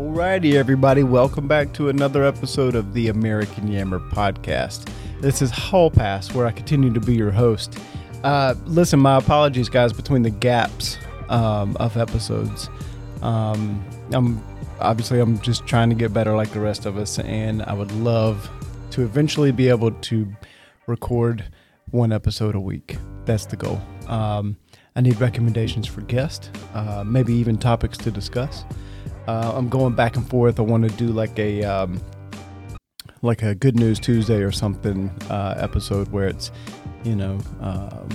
Alrighty, everybody, welcome back to another episode of the American Yammer podcast. This is Hall Pass, where I continue to be your host. Uh, listen, my apologies, guys, between the gaps um, of episodes. Um, I'm obviously I'm just trying to get better like the rest of us, and I would love to eventually be able to record one episode a week. That's the goal. Um, I need recommendations for guests, uh, maybe even topics to discuss. Uh, I'm going back and forth. I want to do like a um, like a Good News Tuesday or something uh, episode where it's you know um,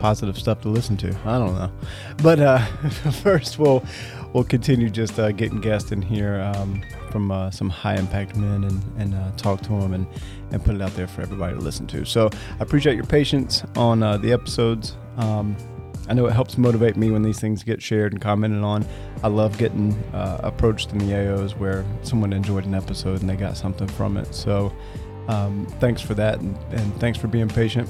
positive stuff to listen to. I don't know, but uh, first we'll we'll continue just uh, getting guests in here um, from uh, some high impact men and and uh, talk to them and and put it out there for everybody to listen to. So I appreciate your patience on uh, the episodes. Um, I know it helps motivate me when these things get shared and commented on. I love getting uh, approached in the AOs where someone enjoyed an episode and they got something from it. So um, thanks for that and, and, thanks for being patient.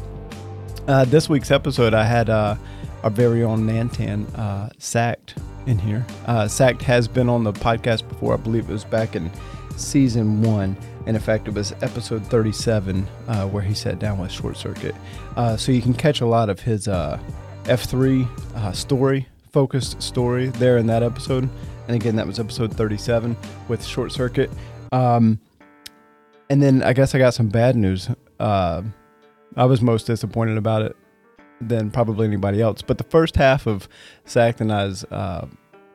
Uh, this week's episode, I had uh, our very own Nantan uh, Sacked in here. Uh, Sacked has been on the podcast before. I believe it was back in season one. And in fact, it was episode 37 uh, where he sat down with Short Circuit. So you can catch a lot of his F3 uh, story, focused story there in that episode. And again, that was episode 37 with Short Circuit. Um, and then I guess I got some bad news. Uh, I was most disappointed about it than probably anybody else. But the first half of Sack and I's uh,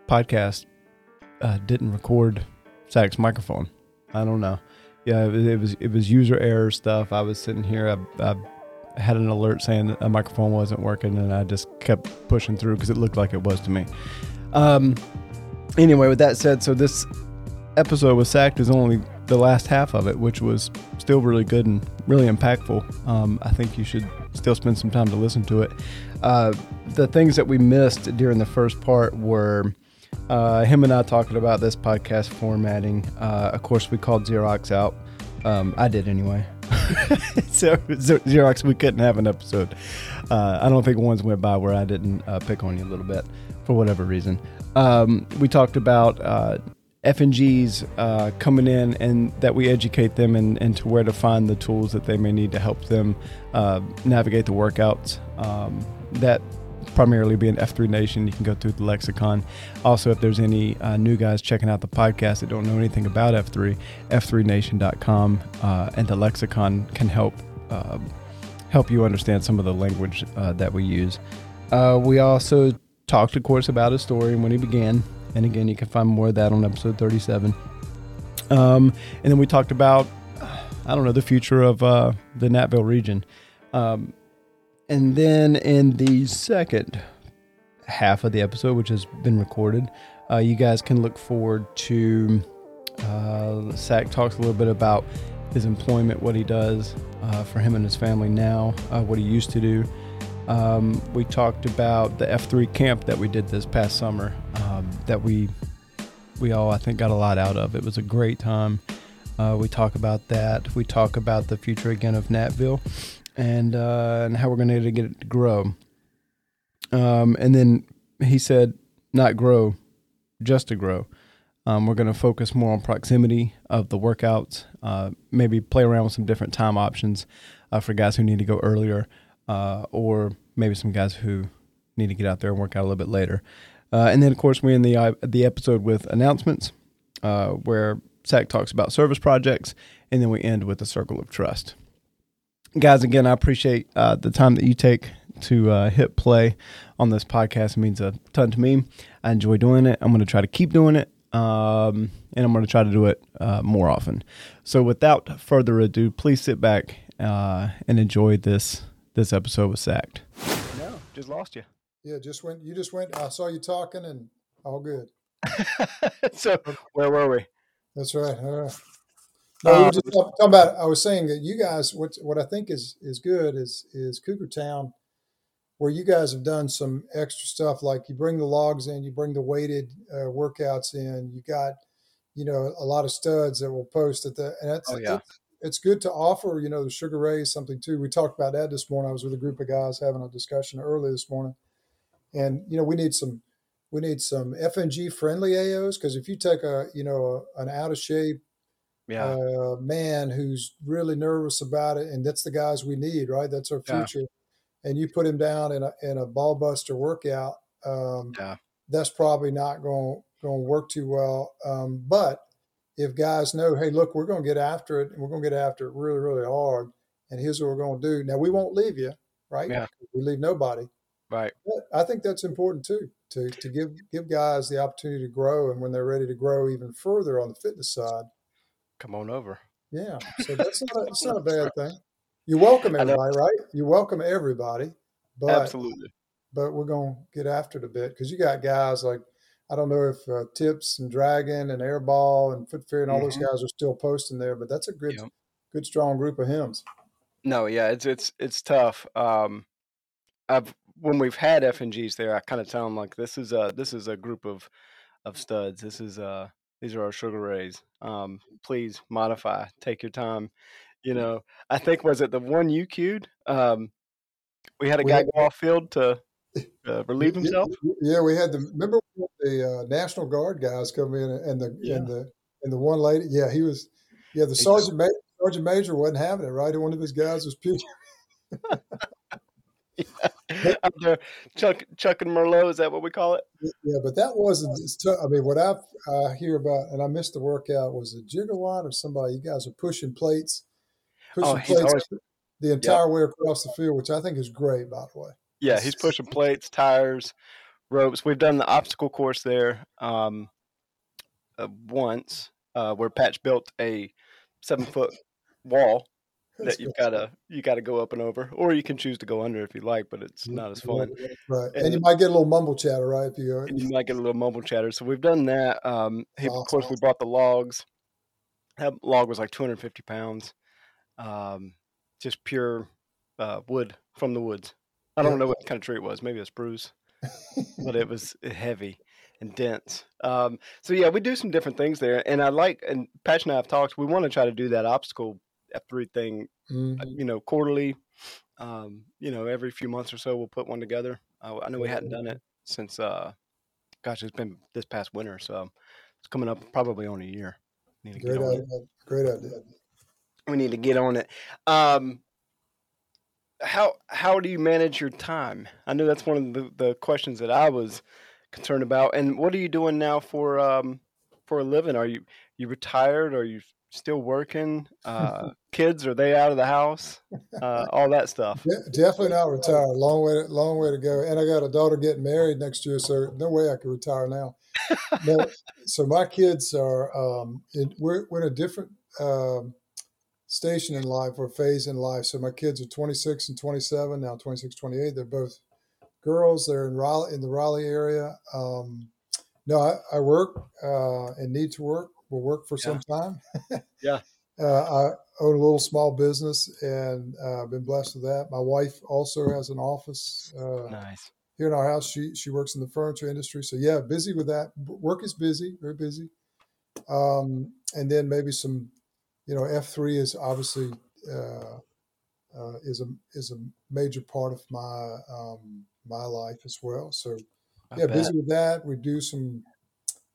podcast uh, didn't record Sack's microphone. I don't know. Yeah, it, it, was it was user error stuff. I was sitting here. I, I had an alert saying a microphone wasn't working, and I just kept pushing through because it looked like it was to me. Um, anyway, with that said, so this episode with Sacked is only the last half of it, which was still really good and really impactful. Um, I think you should still spend some time to listen to it. Uh, the things that we missed during the first part were uh, him and I talking about this podcast formatting. Uh, of course, we called Xerox out. Um, I did anyway. so Xerox, we couldn't have an episode. Uh, I don't think ones went by where I didn't uh, pick on you a little bit for whatever reason. Um, we talked about uh, FNGs uh, coming in and that we educate them and, and to where to find the tools that they may need to help them uh, navigate the workouts. Um, that primarily being F3 Nation. You can go through the lexicon. Also, if there's any uh, new guys checking out the podcast that don't know anything about F3, F3Nation.com uh, and the lexicon can help uh, help you understand some of the language uh, that we use. Uh, we also talked, of course, about his story and when he began. And again, you can find more of that on episode 37. Um, and then we talked about, I don't know, the future of uh, the Natville region. Um, and then in the second half of the episode, which has been recorded, uh, you guys can look forward to uh, Sack talks a little bit about his employment, what he does uh, for him and his family now, uh, what he used to do. Um, we talked about the F3 camp that we did this past summer um, that we we all I think got a lot out of. It was a great time. Uh, we talk about that. We talk about the future again of Natville and uh, and how we're going to get it to grow. Um, and then he said, not grow, just to grow. Um, we're going to focus more on proximity of the workouts, uh, maybe play around with some different time options uh, for guys who need to go earlier, uh, or maybe some guys who need to get out there and work out a little bit later. Uh, and then, of course, we end the uh, the episode with announcements, where Sack talks about service projects, and then we end with the circle of trust guys, again, I appreciate uh, the time that you take to uh, hit play on this podcast. It means a ton to me. I enjoy doing it. I'm going to try to keep doing it, um, and I'm going to try to do it uh, more often. So, without further ado, please sit back uh, and enjoy this this episode with Sacked. No, just lost you. Yeah, just went. You just went. I saw you talking, and all good. so, where were we? That's right. All right. No, we were just talking about. I was saying that you guys, what what I think is is good is is Cougar Town, where you guys have done some extra stuff. Like you bring the logs in, you bring the weighted uh, workouts in. You got, you know, a lot of studs that will post at the. And that's, oh, yeah. it's, it's good to offer. You know, the Sugar Ray something too. We talked about that this morning. I was with a group of guys having a discussion early this morning, and you know, we need some we need some FNG friendly AOs because if you take a you know a, an out of shape Yeah. uh, man who's really nervous about it, and that's the guys we need, right? That's our Yeah. future. And you put him down in a in a ball buster workout, um, Yeah. that's probably not going going to work too well. Um, but if guys know, hey, look, we're going to get after it, and we're going to get after it really, really hard, and here's what we're going to do. Now we won't leave you, right? Yeah. We leave nobody. Right. But I think that's important too to to give give guys the opportunity to grow, and when they're ready to grow even further on the fitness side, Come on over. yeah. So that's not a, it's not a bad thing. You welcome I everybody, right? You welcome everybody, but Absolutely. but we're gonna get after it a bit because you got guys like I don't know if uh, Tips and Dragon and Airball and Foot Fear and all those Mhm. guys are still posting there, but that's a good Yep. good strong group of hymns. No, yeah, it's it's it's tough. Um, I've when we've had F and Gs there, I kind of tell them like this is a this is a group of of studs. This is uh these are our sugar rays. Um, please modify. Take your time. You know, I think was it the one you queued? Um, we had a We guy had- go off field to uh, relieve himself. Yeah, we had the remember the uh, National Guard guys come in and the Yeah. and the and the one lady. Yeah, he was. Yeah, the sergeant major, sergeant major wasn't having it. Right, one of his guys was puking. Out Chuck Chuck and Merlot. Is that what we call it? Yeah, but that wasn't. I mean, what I uh, hear about, and I missed the workout, was a gigawatt or somebody. You guys are pushing plates, pushing Oh, plates always the entire way across the field, which I think is great, by the way. Yeah, he's pushing plates, tires, ropes. We've done the obstacle course there um, uh, once, uh, where Patch built a seven foot wall that you've got to you got to go up and over, or you can choose to go under if you like, but it's not as fun. Right, And- and you might get a little mumble chatter, right? If you you might get a little mumble chatter. So we've done that. Um, he, of course, we brought the logs. That log was like 250 pounds, um, just pure uh, wood from the woods. I don't Yeah. know what kind of tree it was. Maybe a spruce. but it was heavy and dense. Um, so yeah, we do some different things there, and I like. And Patch and I have talked. We want to try to do that obstacle F three thing, uh, you know, quarterly. Um, you know, every few months or so, we'll put one together. Uh, I know we hadn't done it since, uh, gosh, it's been this past winter, so it's coming up probably on a year. Need to great get on it. idea. Great idea. We need to get on it. Um, how how do you manage your time? I know that's one of the, the questions that I was concerned about. And what are you doing now for um for a living? Are you you retired? Are you still working? Uh, kids are they out of the house? Uh, all that stuff. De- definitely not retired. Long way, long way to go. And I got a daughter getting married next year, so no way I could retire now. no, so my kids are um, in, we're, we're in a different um, station in life or phase in life. So my kids are 26 and 27 now, 26, 28. They're both girls. They're in Raleigh, in the Raleigh area. Um, no, I, I work uh, and need to work. Will work for some time. Yeah. Uh, I own a little small business and uh, I've been blessed with that. My wife also has an office uh, Nice. here in our house. She she works in the furniture industry, so yeah, busy with that. Work is busy, very busy. Um, and then maybe some, you know, F three is obviously uh, uh, is a is a major part of my um, my life as well. So I yeah, bet. busy with that. We do some,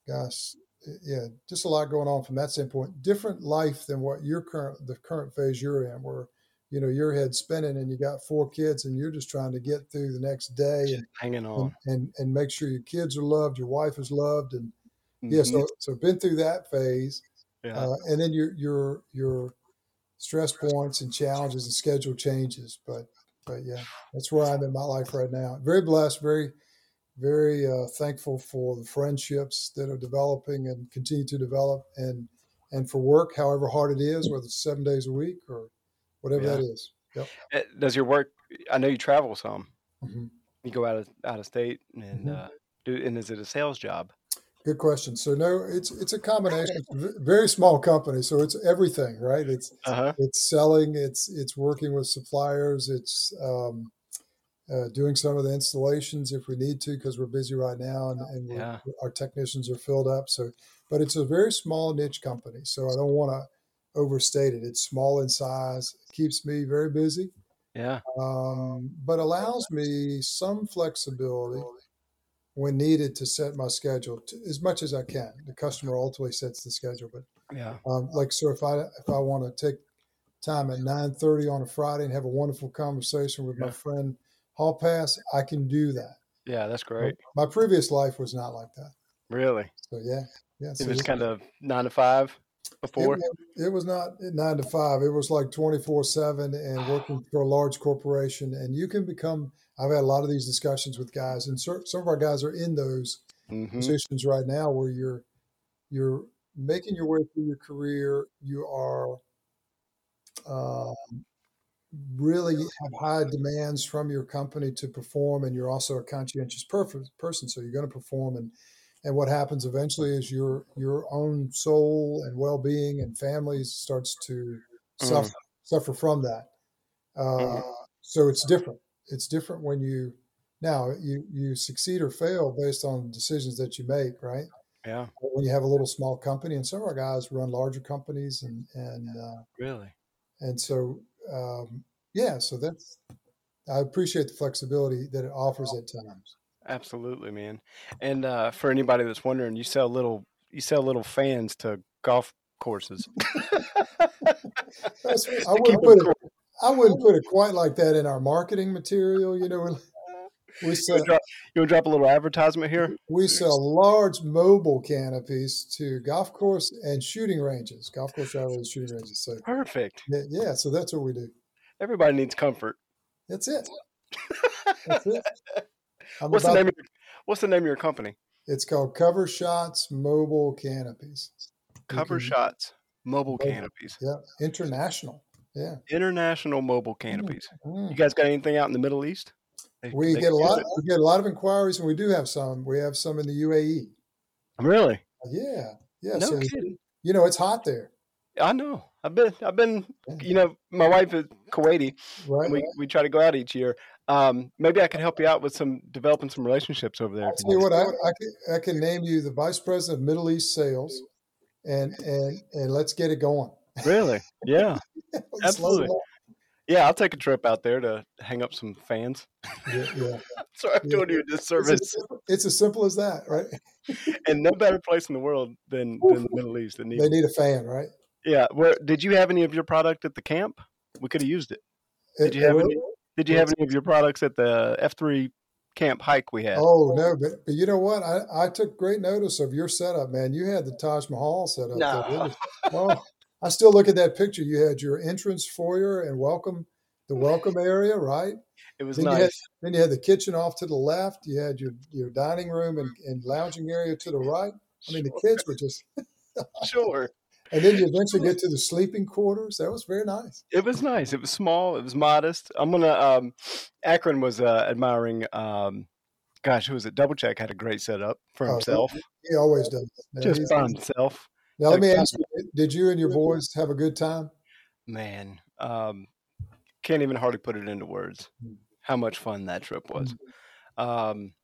gosh, yeah, just a lot going on from that standpoint. Different life than what your current the current phase you're in, where you know your head's spinning and you got four kids and you're just trying to get through the next day and Hanging on. and, and, and make sure your kids are loved, your wife is loved, and yeah, Mhm. so so been through that phase, yeah. uh, and then your your your stress points and challenges and schedule changes, but but yeah, that's where I'm in my life right now. Very blessed, very very uh, thankful for the friendships that are developing and continue to develop, and and for work, however hard it is, whether it's seven days a week or whatever Yeah. that is. Yep. Eh, Does your work? I know you travel some. hmm You go out of out of state and Mhm. uh, do. And is it a sales job? Good question. So no, it's it's a combination. It's a very small company, so it's everything, right? It's Uh huh. it's selling, it's it's working with suppliers, it's um, uh, doing some of the installations if we need to because we're busy right now and, and Yeah. our technicians are filled up. So, but it's a very small niche company, so I don't want to overstate it. It's small in size, keeps me very busy, Yeah. um, but allows me some flexibility when needed to set my schedule to, as much as I can. The customer ultimately sets the schedule, but Yeah. um, like so if I if I want to take time at nine thirty on a Friday and have a wonderful conversation with my friend Hall Pass, I can do that. Yeah, that's great. My previous life was not like that. Really? So yeah, yeah. It was kind of nine to five it, before. was, it was not nine to five. It was like twenty four seven and working for a large corporation. And you can become. I've had a lot of these discussions with guys, and some of our guys are in those hmm positions right now where you're you're making your way through your career. You are um, really have high demands from your company to perform, and you're also a conscientious perf- person, so you're going to perform. And and what happens eventually is your your own soul and well being and families starts to Mm. suffer suffer from that. Uh, So it's different. It's different when you now you you succeed or fail based on decisions that you make, right? Yeah. When you have a little small company, and some of our guys run larger companies, and and uh, Really? and so um, yeah, so that's I appreciate the flexibility that it offers at times. Absolutely, man. And uh, for anybody that's wondering, you sell little you sell little fans to golf courses. I wouldn't put it. I wouldn't put it quite like that in our marketing material. You know, we, we You sell wanna drop, you wanna drop a little advertisement here? we sell large mobile canopies to golf course and shooting ranges, golf course drivers and shooting ranges. So Perfect. yeah, so that's what we do. Everybody needs comfort. That's it. That's it. What's the name of your, What's the name of your company? It's called Cover Shots Mobile Canopies. Cover can- Shots Mobile Mobile. Canopies. Yeah, international. Yeah. International mobile canopies. Mm. You guys got anything out in the Middle East? They- We they get a lot. it? We get a lot of inquiries, and we do have some. We have some in the UAE. Really? Yeah, yeah. No so kidding. you know, it's hot there, I know. I've been. I've been. You know, my wife is Kuwaiti. right? and we, we try to go out each year. Um, maybe I can help you out with some developing some relationships over there. I'll tell you what, I, I, can, I can name you the vice president of Middle East sales, and and and let's get it going. Really? Yeah. Absolutely. Yeah, I'll take a trip out there to hang up some fans. Yeah, yeah. Sorry, I'm Yeah. doing you a It's, disservice. as simple, it's as simple as that, right? and no better place in the world than, than the Middle East. Than They need a fan, right? yeah. Where did you have any of your product at the camp? We could have used it. Did you have any? Did you have any of your products at the F three camp hike we had? Oh no, but but you know what? I, I took great notice of your setup, man. You had the Taj Mahal set up. there. No. was- oh, I still look at that picture. You had your entrance foyer and welcome, the welcome area, right? It was Then you had nice. then you had the kitchen off to the left. You had your your dining room and, and lounging area to the right. I mean, the kids were just, Sure. and then you eventually get to the sleeping quarters. That was very nice. It was nice. It was small. It was modest. I'm gonna. Um, Akron was uh, admiring. Um, gosh, who was it? Double check had a great setup for Oh, himself. He always does. Just by himself. Now let me ask you: Did you and your boys have a good time? Man, um, can't even hardly put it into words. Mm. How much fun that trip was, um,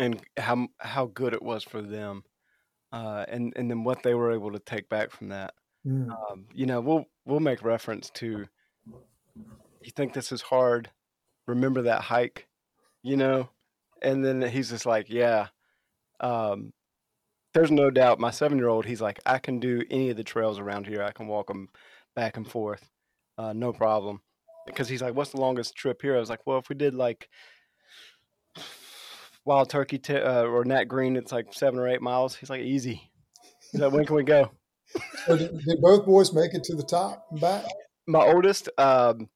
and how how good it was for them, uh, and and then what they were able to take back from that. Mm. Um, you know, we'll we'll make reference to. You think this is hard? Remember that hike, you know, and then he's just like, yeah. Um, there's no doubt. My seven year old, he's like, I can do any of the trails around here. I can walk them back and forth, uh, no problem. Because he's like, what's the longest trip here? I was like, well, if we did like Wild Turkey t- uh, or Nat Green, it's like seven or eight miles. He's like, easy. He's like, when can we go? So did, did both boys make it to the top and back? my oldest um,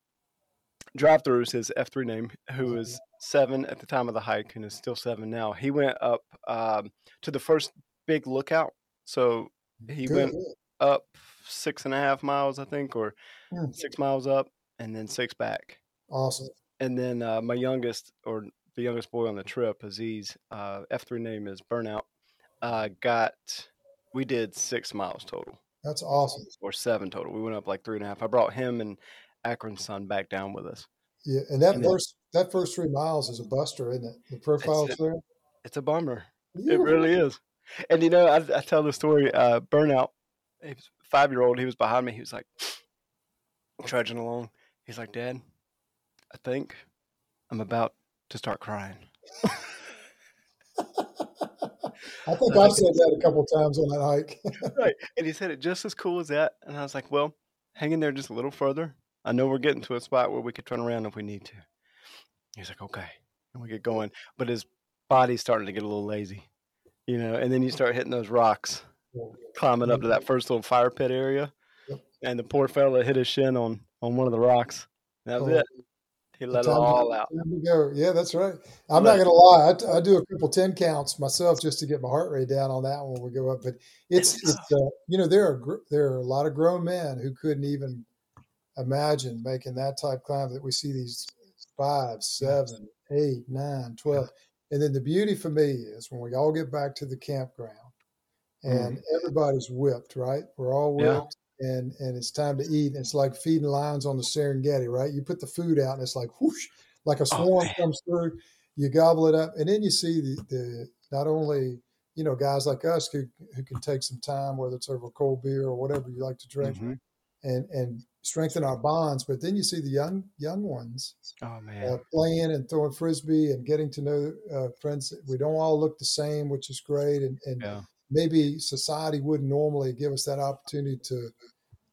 drive through is his F3 name, who is seven at the time of the hike and is still seven now. He went up um, to the first big lookout. So he Good. went up six and a half miles, I think, or Hmm. six miles up and then six back. Awesome. And then uh, my youngest, or the youngest boy on the trip, Aziz, uh, F3 name is Burnout, uh, got, we did six miles total That's awesome. or seven total. We went up like three and a half. I brought him and Akron's son back down with us. Yeah, and that And then- first that first three miles is a buster, isn't it? The profiles it. there. It's a bummer. Yeah. It really is. And you know, I, I tell the story. Uh, burnout. He was five year old. He was behind me. He was like trudging along. He's like, Dad, I think I'm about to start crying. I think I've said that a couple times on that hike. right. And he said it just as cool as that. And I was like, well, hang in there just a little further. I know we're getting to a spot where we could turn around if we need to. He's like, okay. And we get going. But his body's starting to get a little lazy, you know, and then you start hitting those rocks, climbing up to that first little fire pit area. And the poor fella hit his shin on, on one of the rocks. That was oh. it. He let it all out. go. Yeah, that's right. I'm not going to lie. I, I, do a couple 10 counts myself just to get my heart rate down on that when we go up. But it's, it's uh, you know, there are, there are a lot of grown men who couldn't even imagine making that type climb that we see these five, seven, eight, nine, 12. And then the beauty for me is when we all get back to the campground and mm. everybody's whipped, right? We're all whipped and and it's time to eat. And it's like feeding lions on the Serengeti, right? You put the food out, and it's like whoosh, like a oh, swarm oh, comes through. You gobble it up, and then you see the, the not only you know guys like us who who can take some time, whether it's over a cold beer or whatever you like to drink, mm-hmm. and and strengthen our bonds. But then you see the young young ones, oh man, uh, playing and throwing frisbee and getting to know uh, friends. We don't all look the same, which is great, and and yeah maybe society wouldn't normally give us that opportunity to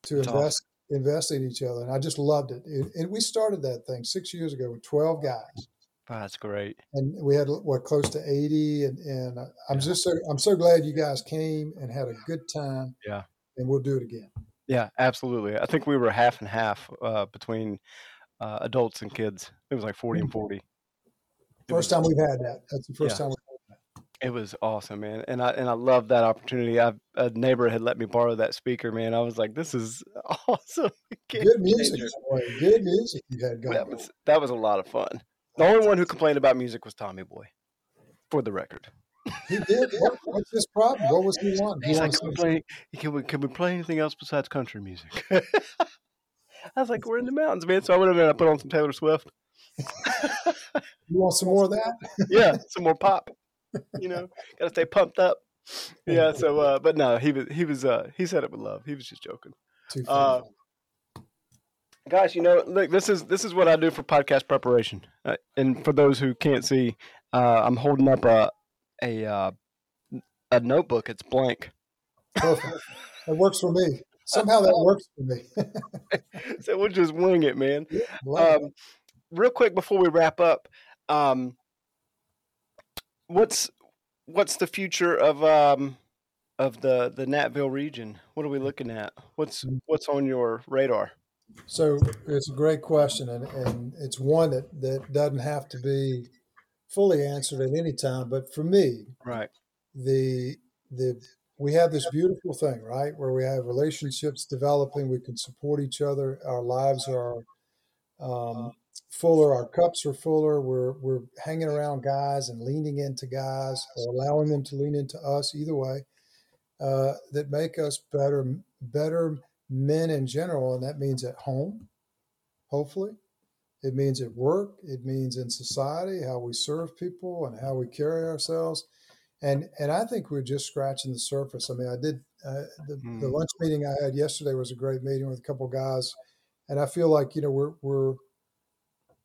to invest invest in each other. And I just loved it. it. And we started that thing six years ago with twelve guys. that's great. And we had what close to eighty. And and I'm yeah. just so I'm so glad you guys came and had a good time. Yeah. And we'll do it again. Yeah, absolutely. I think we were half and half uh, between uh, adults and kids. It was like 40 and mm-hmm. 40. First time we've had that. That's the first yeah. time it was awesome, man, and I and I love that opportunity. I a neighbor had let me borrow that speaker, man. I was like, "This is awesome!" Good music, boy. Good music you had going. That was that was a lot of fun. The only one who complained about music was Tommy Boy, for the record. He did. What, what's his problem? What was he wanting? He's like, can we, play, can we can we play anything else besides country music? I was like, we're in the mountains, man. So I went over and I put on some Taylor Swift. you want some more of that? yeah, some more pop you know, got to stay pumped up. Yeah. So, uh, but no, he was he was uh, he said it with love. He was just joking. Uh, guys, you know, look, this is this is what I do for podcast preparation. Uh, and for those who can't see, uh, I'm holding up a a uh, a notebook. It's blank. Perfect. It works for me. Somehow that works for me. so we'll just wing it, man. Um, real quick before we wrap up, um, what's what's the future of um of the the Natville region? What are we looking at? What's mm. what's on your radar? So it's a great question, and, and it's one that, that doesn't have to be fully answered at any time. But for me, right, the the we have this beautiful thing, right, where we have relationships developing. We can support each other. Our lives are um, fuller, our cups are fuller. We're we're hanging around guys and leaning into guys or allowing them to lean into us. Either way, uh, that make us better better men in general, and that means at home, hopefully. It means at work. It means in society, how we serve people and how we carry ourselves. And and I think we're just scratching the surface. I mean, I did uh, the, mm. the lunch meeting I had yesterday was a great meeting with a couple guys, and I feel like you know we're we're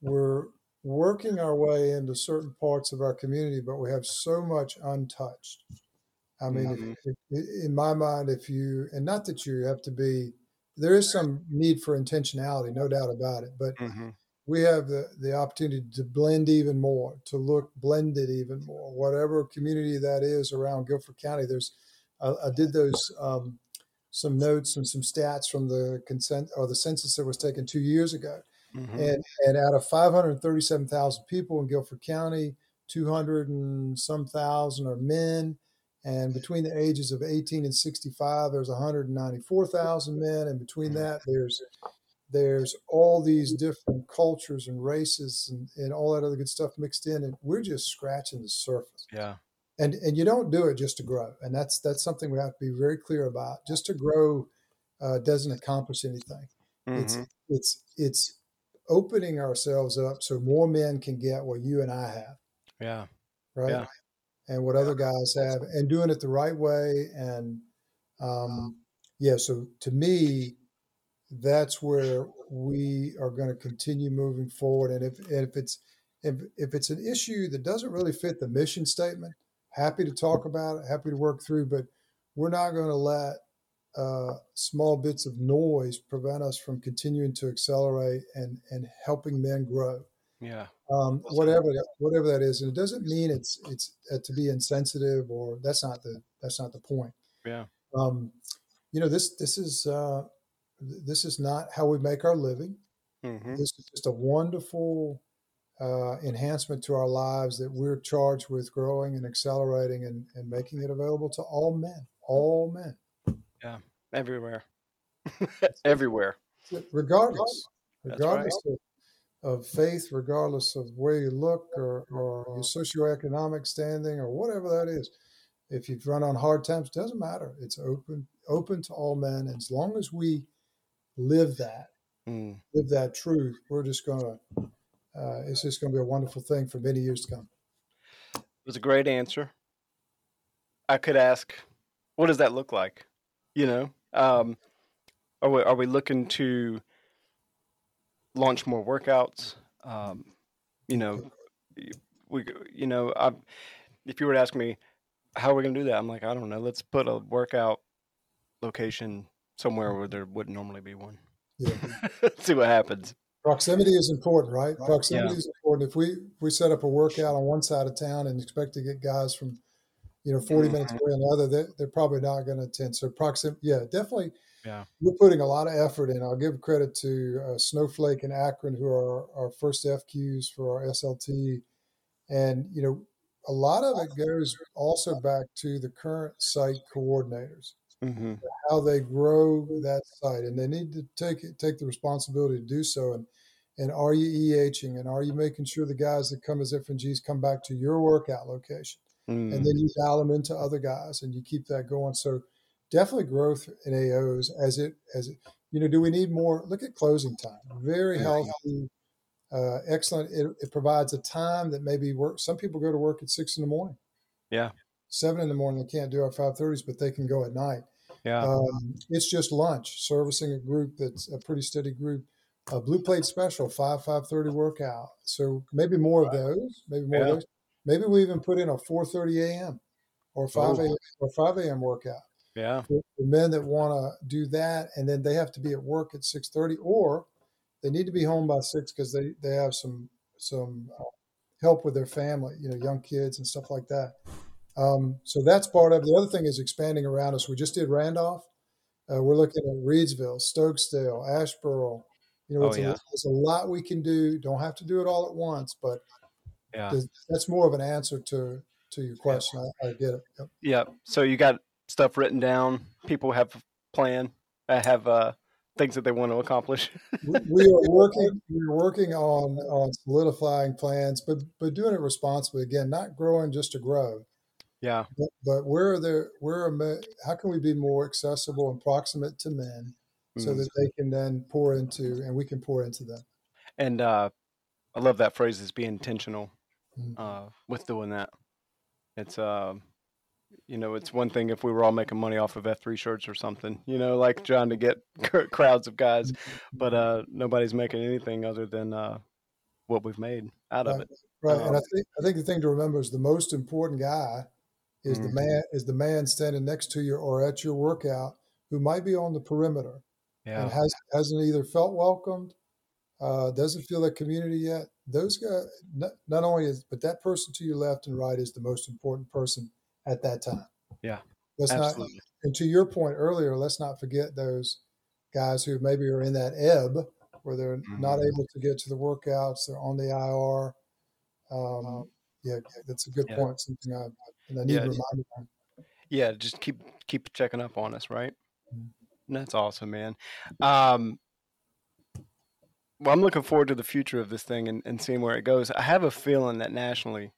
we're working our way into certain parts of our community, but we have so much untouched. I mean, mm-hmm. if, if, in my mind, if you, and not that you have to be, there is some need for intentionality, no doubt about it, but mm-hmm. We have the, the opportunity to blend even more, to look blended even more, whatever community that is around Guilford County. There's, I, I did those, um, some notes and some stats from the consent or the census that was taken two years ago. Mm-hmm. And, and out of 537,000 people in Guilford County, 200 and some thousand are men. And between the ages of 18 and 65, there's 194,000 men. And between mm-hmm. that, there's there's all these different cultures and races and, and all that other good stuff mixed in. And we're just scratching the surface. Yeah. And and you don't do it just to grow. And that's that's something we have to be very clear about. Just to grow uh, doesn't accomplish anything. Mm-hmm. It's it's it's opening ourselves up so more men can get what you and I have. Yeah. Right. Yeah. And what other guys have, and doing it the right way. And um, yeah, so to me, that's where we are going to continue moving forward. And if if it's if, if it's an issue that doesn't really fit the mission statement, happy to talk about it, happy to work through, but we're not going to let uh, small bits of noise prevent us from continuing to accelerate and and helping men grow. Yeah. Um, whatever that, whatever that is, and it doesn't mean it's it's uh, to be insensitive or that's not the that's not the point. Yeah. Um, you know this this is uh, this is not how we make our living. Mm-hmm. This is just a wonderful uh, enhancement to our lives that we're charged with growing and accelerating and, and making it available to all men, all men. Yeah, everywhere, everywhere. Regardless, regardless of, of faith, regardless of where you look or, or your socioeconomic standing or whatever that is. If you've run on hard times, doesn't matter. It's open, open to all men. As long as we live that, Mm. live that truth, we're just going to, uh, it's just going to be a wonderful thing for many years to come. It was a great answer. I could ask, what does that look like? You know, um, are we are we looking to launch more workouts? Um, you know, we you know, I, if you were to ask me how are we going to do that, I'm like, I don't know. Let's put a workout location somewhere where there wouldn't normally be one. Yeah. See what happens. Proximity is important, right? Right. Proximity Yeah. is important. If we if we set up a workout on one side of town and expect to get guys from, you know, 40 minutes Mhm. away on the other, they're, they're probably not going to attend. So proximity, yeah, definitely. Yeah. We're putting a lot of effort in. I'll give credit to uh, Snowflake and Akron, who are our first FQs for our SLT, and you know, a lot of it goes also back to the current site coordinators hmm how they grow that site, and they need to take it, take the responsibility to do so. And and are you EHing, and are you making sure the guys that come as FNGs come back to your workout location, Mm. and then you dial them into other guys, and you keep that going. So definitely growth in AOs as it as it. You know, do we need more? Look at closing time. Very Yeah. healthy, uh, excellent. It, it provides a time that maybe work. Some people go to work at six in the morning Yeah. Seven in the morning. They can't do our five thirties, but they can go at night. Yeah. Um, it's just lunch, servicing a group that's a pretty steady group. A blue plate special, five five thirty workout. So maybe more of those. Maybe more Yeah. of those. Maybe we even put in a four thirty a.m. or five a.m. or five a.m. workout yeah. for, for men that want to do that, and then they have to be at work at six thirty, or they need to be home by six because they they have some some uh, help with their family, you know, young kids and stuff like that. Um, so that's part of it. the other thing is expanding around us. We just did Randolph. Uh, we're looking at Reidsville, Stokesdale, Asheboro. You know, Oh, it's, yeah. a, it's a lot we can do. Don't have to do it all at once, but Yeah. that's more of an answer to to your question. I, I get it. Yep. Yeah. So you got stuff written down. People have a plan. Have uh, things that they want to accomplish. we we are working we're working on on solidifying plans but but doing it responsibly again not growing just to grow yeah. but, but where are there where are me- how can we be more accessible and proximate to men so Mm. that they can then pour into and we can pour into them And uh, I love that phrase is be intentional Mm. uh, with doing that. It's um, you know, it's one thing if we were all making money off of F3 shirts or something, you know, like trying to get crowds of guys, but uh, nobody's making anything other than uh, what we've made out of it. right. and i Um, think i think the thing to remember is the most important guy is the Mhm. man is the man standing next to you or at your workout who might be on the perimeter and has hasn't either felt welcomed, uh, doesn't feel that community yet. Those guys, not, not only is, but that person to your left and right is the most important person at that time. Yeah. Let's not, Absolutely. and to your point earlier, let's not forget those guys who maybe are in that ebb where they're not Mhm. able to get to the workouts, they're on the IR. Um, yeah, that's a good Yeah. point. Something I, and I need Yeah. to remind them. Yeah. Just keep keep checking up on us, right? Mhm. That's awesome, man. Um, well, I'm looking forward to the future of this thing and, and seeing where it goes. I have a feeling that nationally,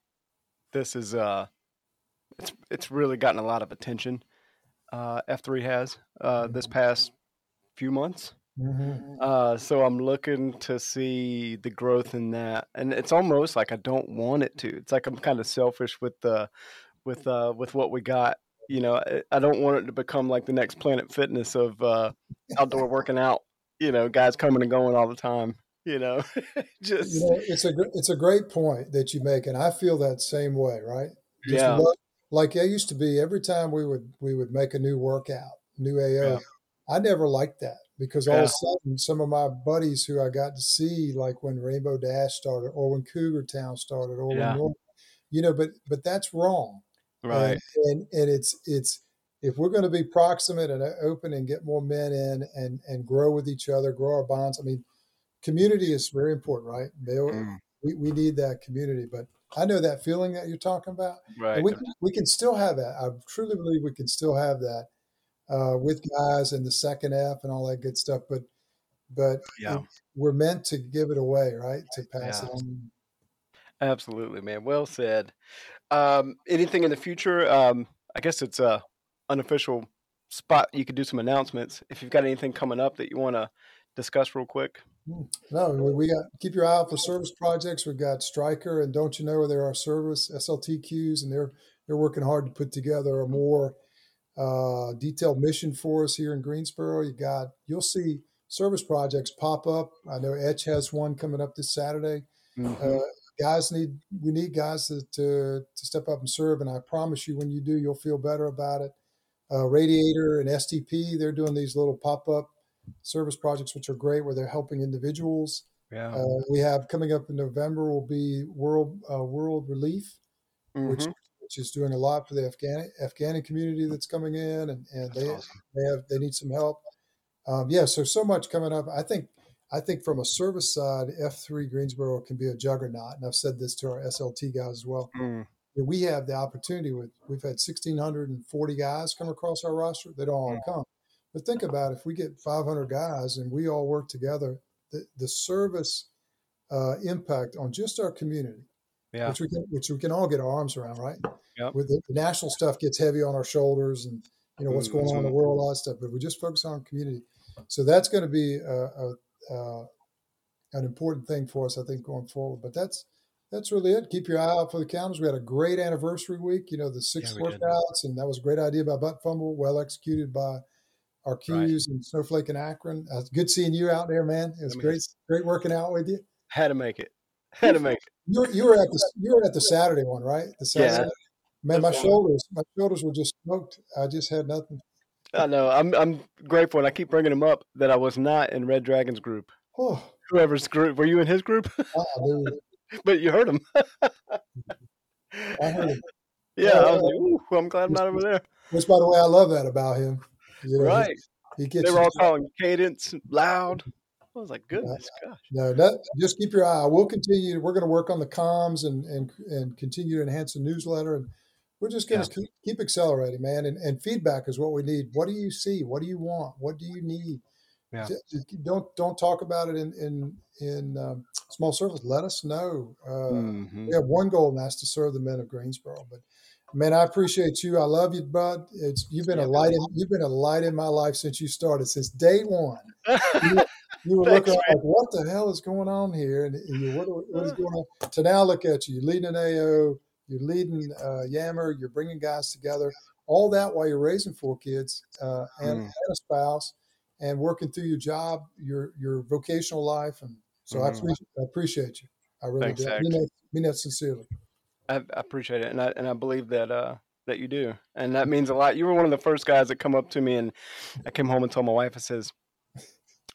this is uh, it's it's really gotten a lot of attention. Uh, F3 has uh, this past few months. Mhm. Uh, so I'm looking to see the growth in that, and it's almost like I don't want it to. It's like I'm kind of selfish with the, with uh, with what we got. You know, I, don't want it to become like the next Planet Fitness of uh, outdoor working out. You know, guys coming and going all the time. You know, just You know, it's a it's a great point that you make, and I feel that same way. Right? Just Yeah. love, like I used to be. Every time we would we would make a new workout, new AO, Yeah. I never liked that because all Yeah. of a sudden some of my buddies who I got to see, like when Rainbow Dash started, or when Cougar Town started, or Yeah. when you know, but but that's wrong. Right. And, and and it's it's if we're going to be proximate and uh, open and get more men in and and grow with each other, grow our bonds. I mean, community is very important, right? Mm, we we need that community. But I know that feeling that you're talking about, right. and we can, we can still have that. I truly believe we can still have that uh, with guys and the second F and all that good stuff. But but Yeah. we're meant to give it away, right? To pass Yeah. it on. Absolutely, man. Well said. Um, anything in the future? Um, I guess it's a unofficial spot. You could do some announcements if you've got anything coming up that you want to discuss real quick. No, we- got keep your eye out for service projects. We've got Striker and Don't You Know there are service SLTQs, and they're they're working hard to put together a more uh, detailed mission for us here in Greensboro. You got you'll see service projects pop up. I know Etch has one coming up this Saturday. Mhm. Uh, guys need we need guys to, to to step up and serve, and I promise you, when you do, you'll feel better about it. Uh, Radiator and STP, they're doing these little pop up service projects, which are great, where they're helping individuals. yeah. Uh, we have coming up in November will be World uh, World Relief, which Mhm. which is doing a lot for the Afghani Afghani community that's coming in, and and That's they awesome. they have they need some help. Um, yeah, so so much coming up. I think I think from a service side, F three Greensboro can be a juggernaut, and I've said this to our SLT guys as well. Mm, we have the opportunity with we've had sixteen hundred and forty guys come across our roster. They don't all Mm. come, but think about if we get five hundred guys and we all work together, the the service uh, impact on just our community yeah. which we can which we can all get our arms around, right? Yep. With the, the national stuff gets heavy on our shoulders, and you know what's going on in the world, all that stuff. But we just focus on community, so that's going to be a, a, a, an important thing for us, I think, going forward. But that's that's really it. Keep your eye out for the calendars. We had a great anniversary week. You know, the six did. workouts, and that was a great idea by Butt Fumble, well executed by our Qs and Snowflake and Akron. Uh, good seeing you out there, man. It was I mean, great, great working out with you. Had to make it. Had to make it. You were, you were at the you were at the Saturday one, right? The Yeah. Man, my shoulders, my shoulders were just smoked. I just had nothing. I know. I'm I'm grateful, and I keep bringing him up that I was not in Red Dragon's group. Oh, Whoever's group. Were you in his group? but you heard him. I heard it. yeah. I was like, Ooh, I'm glad I'm not over there. Which, by the way, I love that about him. You know, Right. He, gets They were all calling cadence loud. I was like, goodness gosh. No, that, just keep your eye. We'll continue. We're going to work on the comms and and and continue to enhance the newsletter, and we're just going to keep, keep accelerating, man. And, and feedback is what we need. What do you see? What do you want? What do you need? Yeah. Don't don't talk about it in in in um, small circles. Let us know. Uh, Mhm. We have one goal, and that's to serve the men of Greensboro. But man, I appreciate you. I love you, bud. It's you've been Yeah, a light. In, you've been a light in my life since you started. Since day one, you, you were Thanks, looking like, what the hell is going on here? And you, what, what is going on? To now look at you. You're leading an AO. You're leading uh, Yammer. You're bringing guys together. All that while you're raising four kids uh, and, Mm. and a spouse, and working through your job, your your vocational life. And so I, Mhm. appreciate, I appreciate you. I really Thanks, do. I mean that, mean that sincerely. I, I appreciate it, and I and I believe that uh that you do, and that means a lot. You were one of the first guys that come up to me, and I came home and told my wife. I says,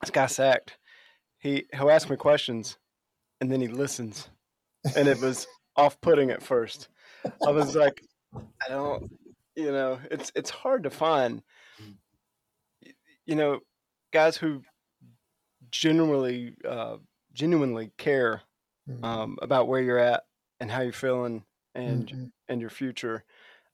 "This guy sacked. He he'll ask me questions, and then he listens, and it was off-putting at first. I was like, I don't, you know, it's it's hard to find, you know, guys who genuinely uh, genuinely care Mhm. um, about where you're at and how you're feeling and Mhm. and your future.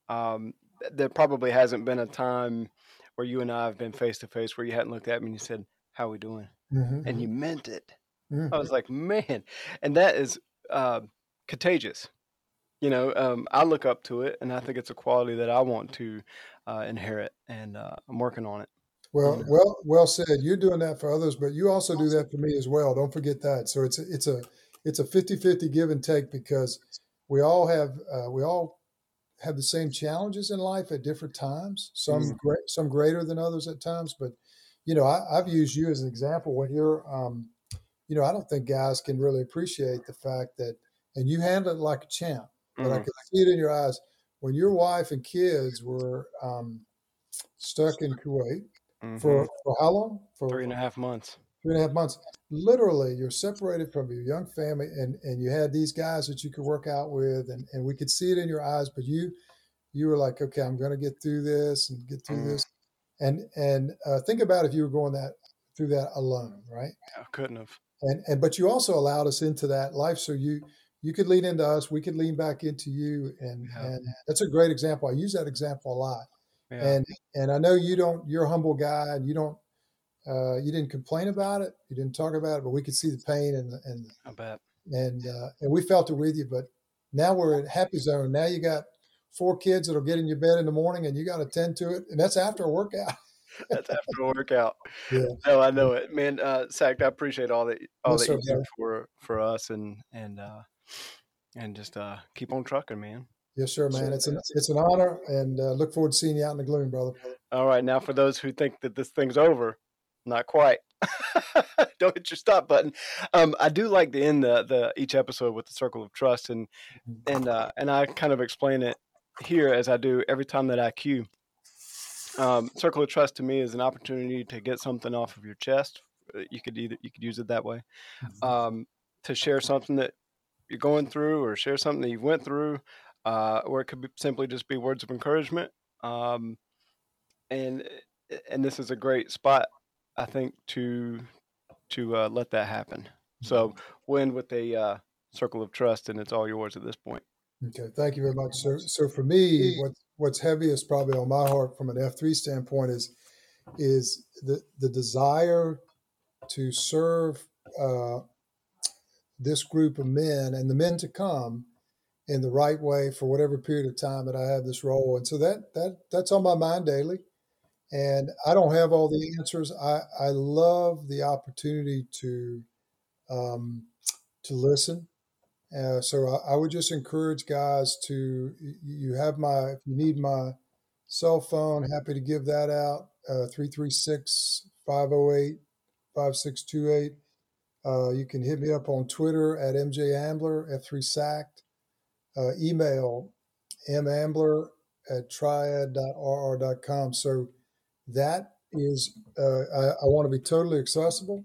Um, th- there probably hasn't been a time where you and I have been face to face where you hadn't looked at me and you said, "How we doing?" Mhm. and you meant it. Mhm. I was like, man, and that is uh, contagious. You know, um, I look up to it, and I think it's a quality that I want to uh, inherit, and uh, I'm working on it. Well, well, well said. You're doing that for others, but you also do that for me as well. Don't forget that. So it's a, it's a it's a 50-50 give and take because we all have uh, we all have the same challenges in life at different times. Some Mhm. great, some greater than others at times. But you know, I, I've used you as an example when you're, um, you know, I don't think guys can really appreciate the fact that, and you handle it like a champ. But I Mhm. can see it in your eyes when your wife and kids were um, stuck in Kuwait Mhm. for, for how long? For three and a half months. three and a half months. Literally, you're separated from your young family, and and you had these guys that you could work out with, and and we could see it in your eyes. But you you were like, okay, I'm going to get through this and get through Mm. this, and and uh, think about if you were going that through that alone, right? I couldn't have. And and but you also allowed us into that life, so you you could lean into us, we could lean back into you, and Yeah. and that's a great example. I use that example a lot Yeah. and and I know you don't. You're a humble guy, and you don't. Uh, you didn't complain about it. You didn't talk about it, but we could see the pain and and I bet. and uh, and we felt it with you. But now we're at happy zone. Now you got four kids that'll get in your bed in the morning, and you got to tend to it, and that's after a workout. That's after a workout. Yeah. No, I know it, man. Uh, Sack, I appreciate all that all Yes, that you do for for us, and and uh, and just uh, keep on trucking, man. Yes, sir, man. It's an it's an honor, and uh, look forward to seeing you out in the gloom, brother. All right, now for those who think that this thing's over, not quite. Don't hit your stop button. Um, I do like to end the, the each episode with the circle of trust, and and uh, and I kind of explain it here as I do every time that I cue. Um, circle of trust to me is an opportunity to get something off of your chest. Uh, You could either you could use it that way, um, to share something that you're going through, or share something that you went through, uh, or it could be simply just be words of encouragement. Um, and and this is a great spot, I think, to to uh, let that happen. So we'll end with a uh, circle of trust, and it's all yours at this point. Okay, thank you very much, sir. So for me, what what's heaviest probably on my heart from an F three standpoint is is the the desire to serve uh, this group of men and the men to come in the right way for whatever period of time that I have this role, and so that that that's on my mind daily. And I don't have all the answers. I I love the opportunity to um, to listen uh, so I, I would just encourage guys to you have my if you need my cell phone, happy to give that out. Uh, 336 508 5628. Uh, you can hit me up on Twitter at MJ Ambler, F3 Sacked. Uh, email mambler at triad.rr.com. So that is, uh, I, I want to be totally accessible.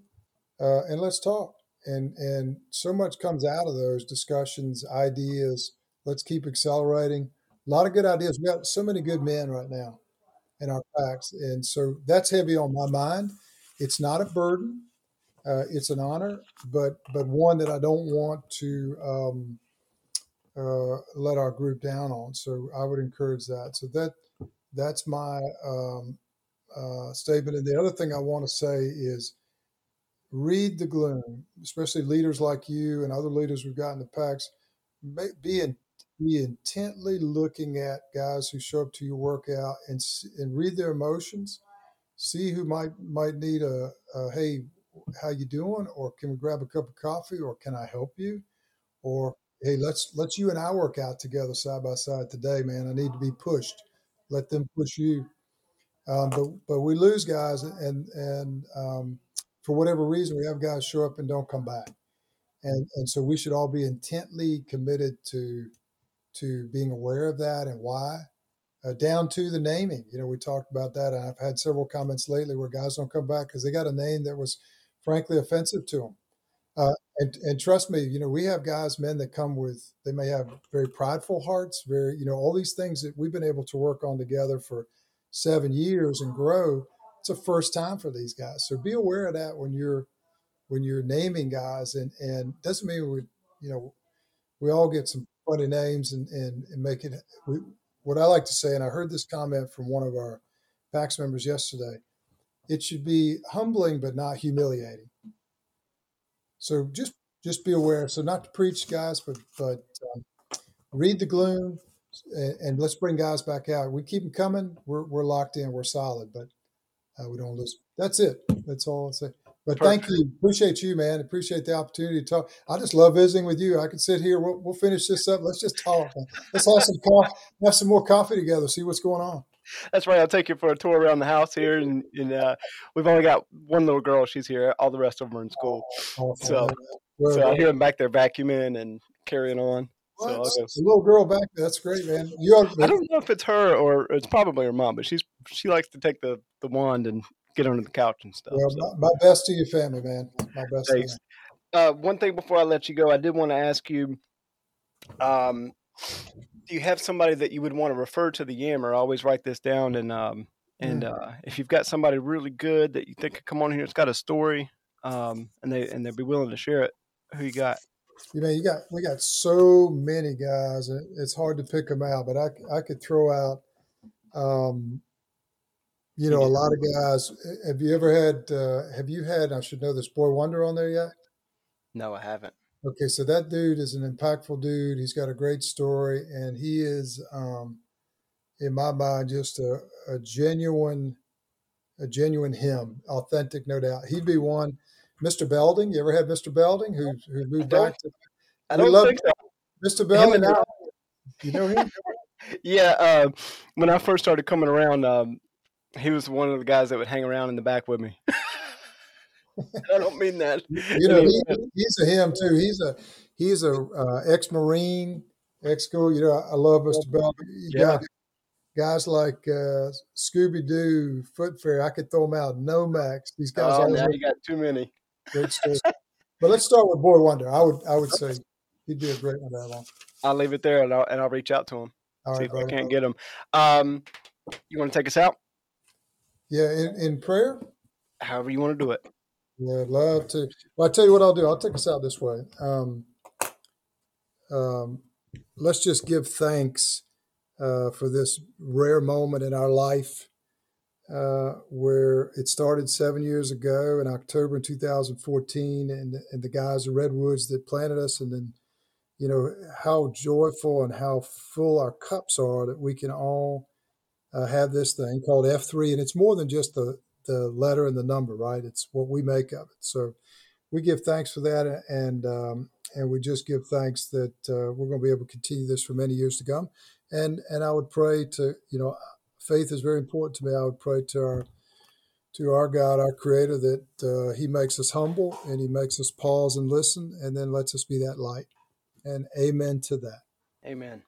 Uh, and let's talk and and so much comes out of those discussions ideas let's keep accelerating a lot of good ideas we got so many good men right now in our PAX and so that's heavy on my mind it's not a burden uh, it's an honor but but one that i don't want to um, uh, let our group down on so i would encourage that so that that's my um, uh, statement and the other thing i want to say is read the gloom, especially leaders like you and other leaders we've got in the PAX. Be in, be intently looking at guys who show up to your workout and and read their emotions. See who might might need a, a hey, how you doing? Or can we grab a cup of coffee? Or can I help you? Or hey, let's let's you and I work out together side by side today, man. I need to be pushed. Let them push you. Um, but but we lose guys, and and um, for whatever reason, we have guys show up and don't come back, and and so we should all be intently committed to to being aware of that and why, uh, down to the naming. You know, we talked about that. and I've had several comments lately where guys don't come back because they got a name that was frankly offensive to them. Uh, and, and trust me, you know, we have guys, men that come with, they may have very prideful hearts, very, you know, all these things that we've been able to work on together for seven years and grow. It's a first time for these guys. So be aware of that when you're, when you're naming guys and, and doesn't mean we, you know, we all get some funny names and, and, and make it, we, what I like to say, and I heard this comment from one of our PAX members yesterday, it should be humbling, but not humiliating. So just just be aware. So not to preach, guys, but but um, read the gloom, and, and, let's bring guys back out. We keep them coming. We're we're locked in. We're solid, but uh, we don't lose. That's it. That's all I'll say. But Perfect. thank you. Appreciate you, man. Appreciate the opportunity to talk. I just love visiting with you. I could sit here. We'll, we'll finish this up. Let's just talk. Let's have some coffee. Have some more coffee together. See what's going on. That's right. I'll take you for a tour around the house here, and, and uh, we've only got one little girl. She's here. All the rest of them are in school. Oh, so, well, so I hear them back there vacuuming and carrying on. So the little girl back there, that's great, man. You are, I don't know if it's her or it's probably her mom, but she's she likes to take the the wand and get under the couch and stuff. Well, so. my, my, best to your family, man. My best. Thanks. Uh, one thing before I let you go, I did want to ask you. Um, do you have somebody that you would want to refer to the Yammer? Always write this down, and um, and mm. uh, if you've got somebody really good that you think could come on here, it's got a story, um, and they and they'd be willing to share it. Who you got? You know, you got we got so many guys, and it's hard to pick them out. But I I could throw out, um, you know, a lot of guys. Have you ever had? Uh, have you had? I should know this. Boy Wonder on there yet? No, I haven't. Okay, so that dude is an impactful dude. He's got a great story, and he is, um, in my mind, just a, a genuine, a genuine him, authentic, no doubt. He'd be one. Mr. Belding, you ever had Mr. Belding who who moved back to? I don't think so. Mr. Belding, you know him? yeah, uh, when I first started coming around, um, he was one of the guys that would hang around in the back with me. I don't mean that. You know, he, he's a him too. He's a he's a uh, ex Marine, ex school. You know, I, I love Mr. Bell. Yeah. guys like uh, Scooby Doo, Foot Fairy. I could throw them out. Nomex. These guys. Oh, now you got too many. But let's start with Boy Wonder. I would I would say he'd be a great one that long. I'll leave it there and I'll and I'll reach out to him. All see right, if. I can't get him. Um, you want to take us out? Yeah, in, in prayer. However you want to do it. Yeah, I'd love to. Well, I tell you what I'll do. I'll take us out this way. Um, um, let's just give thanks uh, for this rare moment in our life uh, where it started seven years ago in October in 2014, and, and the guys of Redwoods that planted us, and then you know how joyful and how full our cups are that we can all uh, have this thing called F3, and it's more than just the the letter and the number, right? It's what we make of it. So we give thanks for that, and um, and we just give thanks that uh, we're going to be able to continue this for many years to come. And and I would pray to you know, faith is very important to me. I would pray to our to our God, our Creator, that uh, He makes us humble and He makes us pause and listen, and then lets us be that light. And Amen to that. Amen.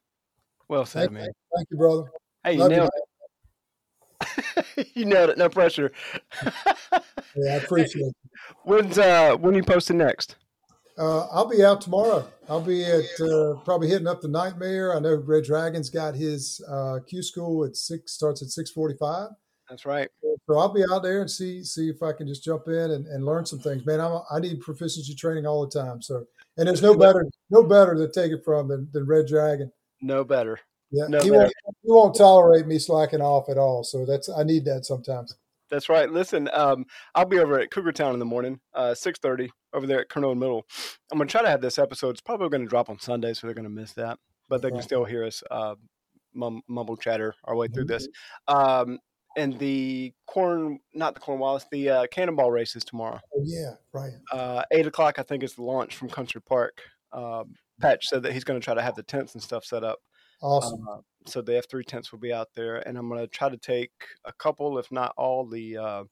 Well said, thank man. You. Thank you, brother. Hey, you nailed. you nailed it. No pressure. yeah, I appreciate it. When's uh when you posting next? Uh, I'll be out tomorrow. I'll be at uh, probably hitting up the Nightmare. I know Red Dragon's got his uh, Q school at six starts at six forty five. That's right. So I'll be out there and see see if I can just jump in and, and learn some things. Man, I'm, I need proficiency training all the time. So and there's no better no better to take it from than, than Red Dragon. No better. Yeah, no he, won't, he won't tolerate me slacking off at all. So that's I need that sometimes. That's right. Listen, um, I'll be over at Cougar Town in the morning, uh, six thirty, over there at Kernodle Middle. I'm gonna try to have this episode. It's probably going to drop on Sunday, so they're going to miss that, but they can still hear us uh, mum, mumble chatter our way through this. Mm-hmm. Um, and the corn, not the Cornwallis, the uh, Cannonball races tomorrow. Oh yeah, right. Uh, eight o'clock, I think, is the launch from Country Park. Um, Patch said that he's going to try to have the tents and stuff set up Awesome. Uh, so the F3 tents will be out there, and I'm going to try to take a couple, if not all, the uh,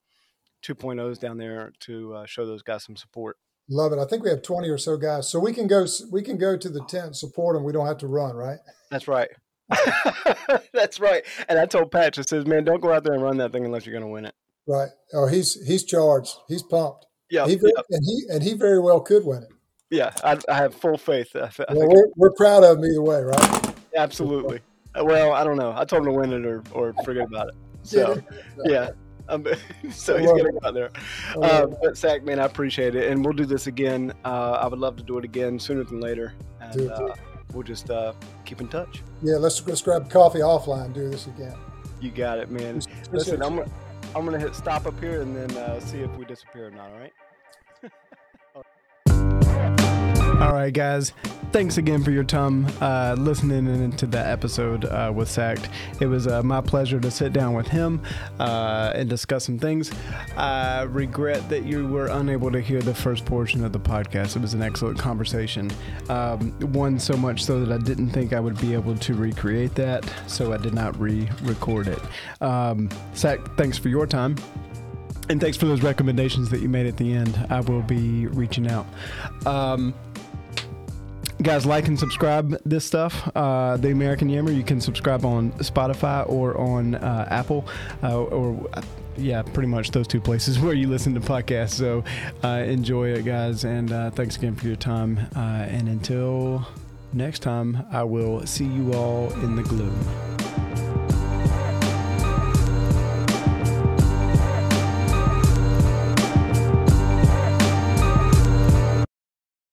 2.0s down there to uh, show those guys some support. Love it. I think we have 20 or so guys, so we can go. We can go to the tent, support them. We don't have to run, right? That's right. That's right. And I told Patch, I says, man, don't go out there and run that thing unless you're going to win it. Right. Oh, he's he's charged. He's pumped. Yeah. He very, and he and he very well could win it. Yeah, I, I have full faith. I, I well, we're, we're proud of him either way, right? Absolutely. Uh, well, I don't know. I told him to win it or, or forget about it. So, yeah. Um, so he's gonna go out there. Uh, but Zach, man, I appreciate it, and we'll do this again. Uh, I would love to do it again sooner than later, and uh, we'll just uh, keep in touch. Yeah, let's let's grab coffee offline. Do this again. You got it, man. Listen, I'm gonna, I'm gonna hit stop up here and then uh, see if we disappear or not. All right. All right, guys. Thanks again for your time uh, listening into that episode uh, with Sacked. It was uh, my pleasure to sit down with him uh, and discuss some things. I regret that you were unable to hear the first portion of the podcast. It was an excellent conversation. Um, one so much so that I didn't think I would be able to recreate that, so I did not re record it. Um, Sack, thanks for your time. And thanks for those recommendations that you made at the end. I will be reaching out. Um, guys, like and subscribe this stuff. Uh, the American Yammer. You can subscribe on Spotify or on uh, Apple uh, or. yeah, pretty much those two places where you listen to podcasts. So uh, enjoy it, guys, and uh, thanks again for your time. Uh, and until next time, I will see you all in the gloom.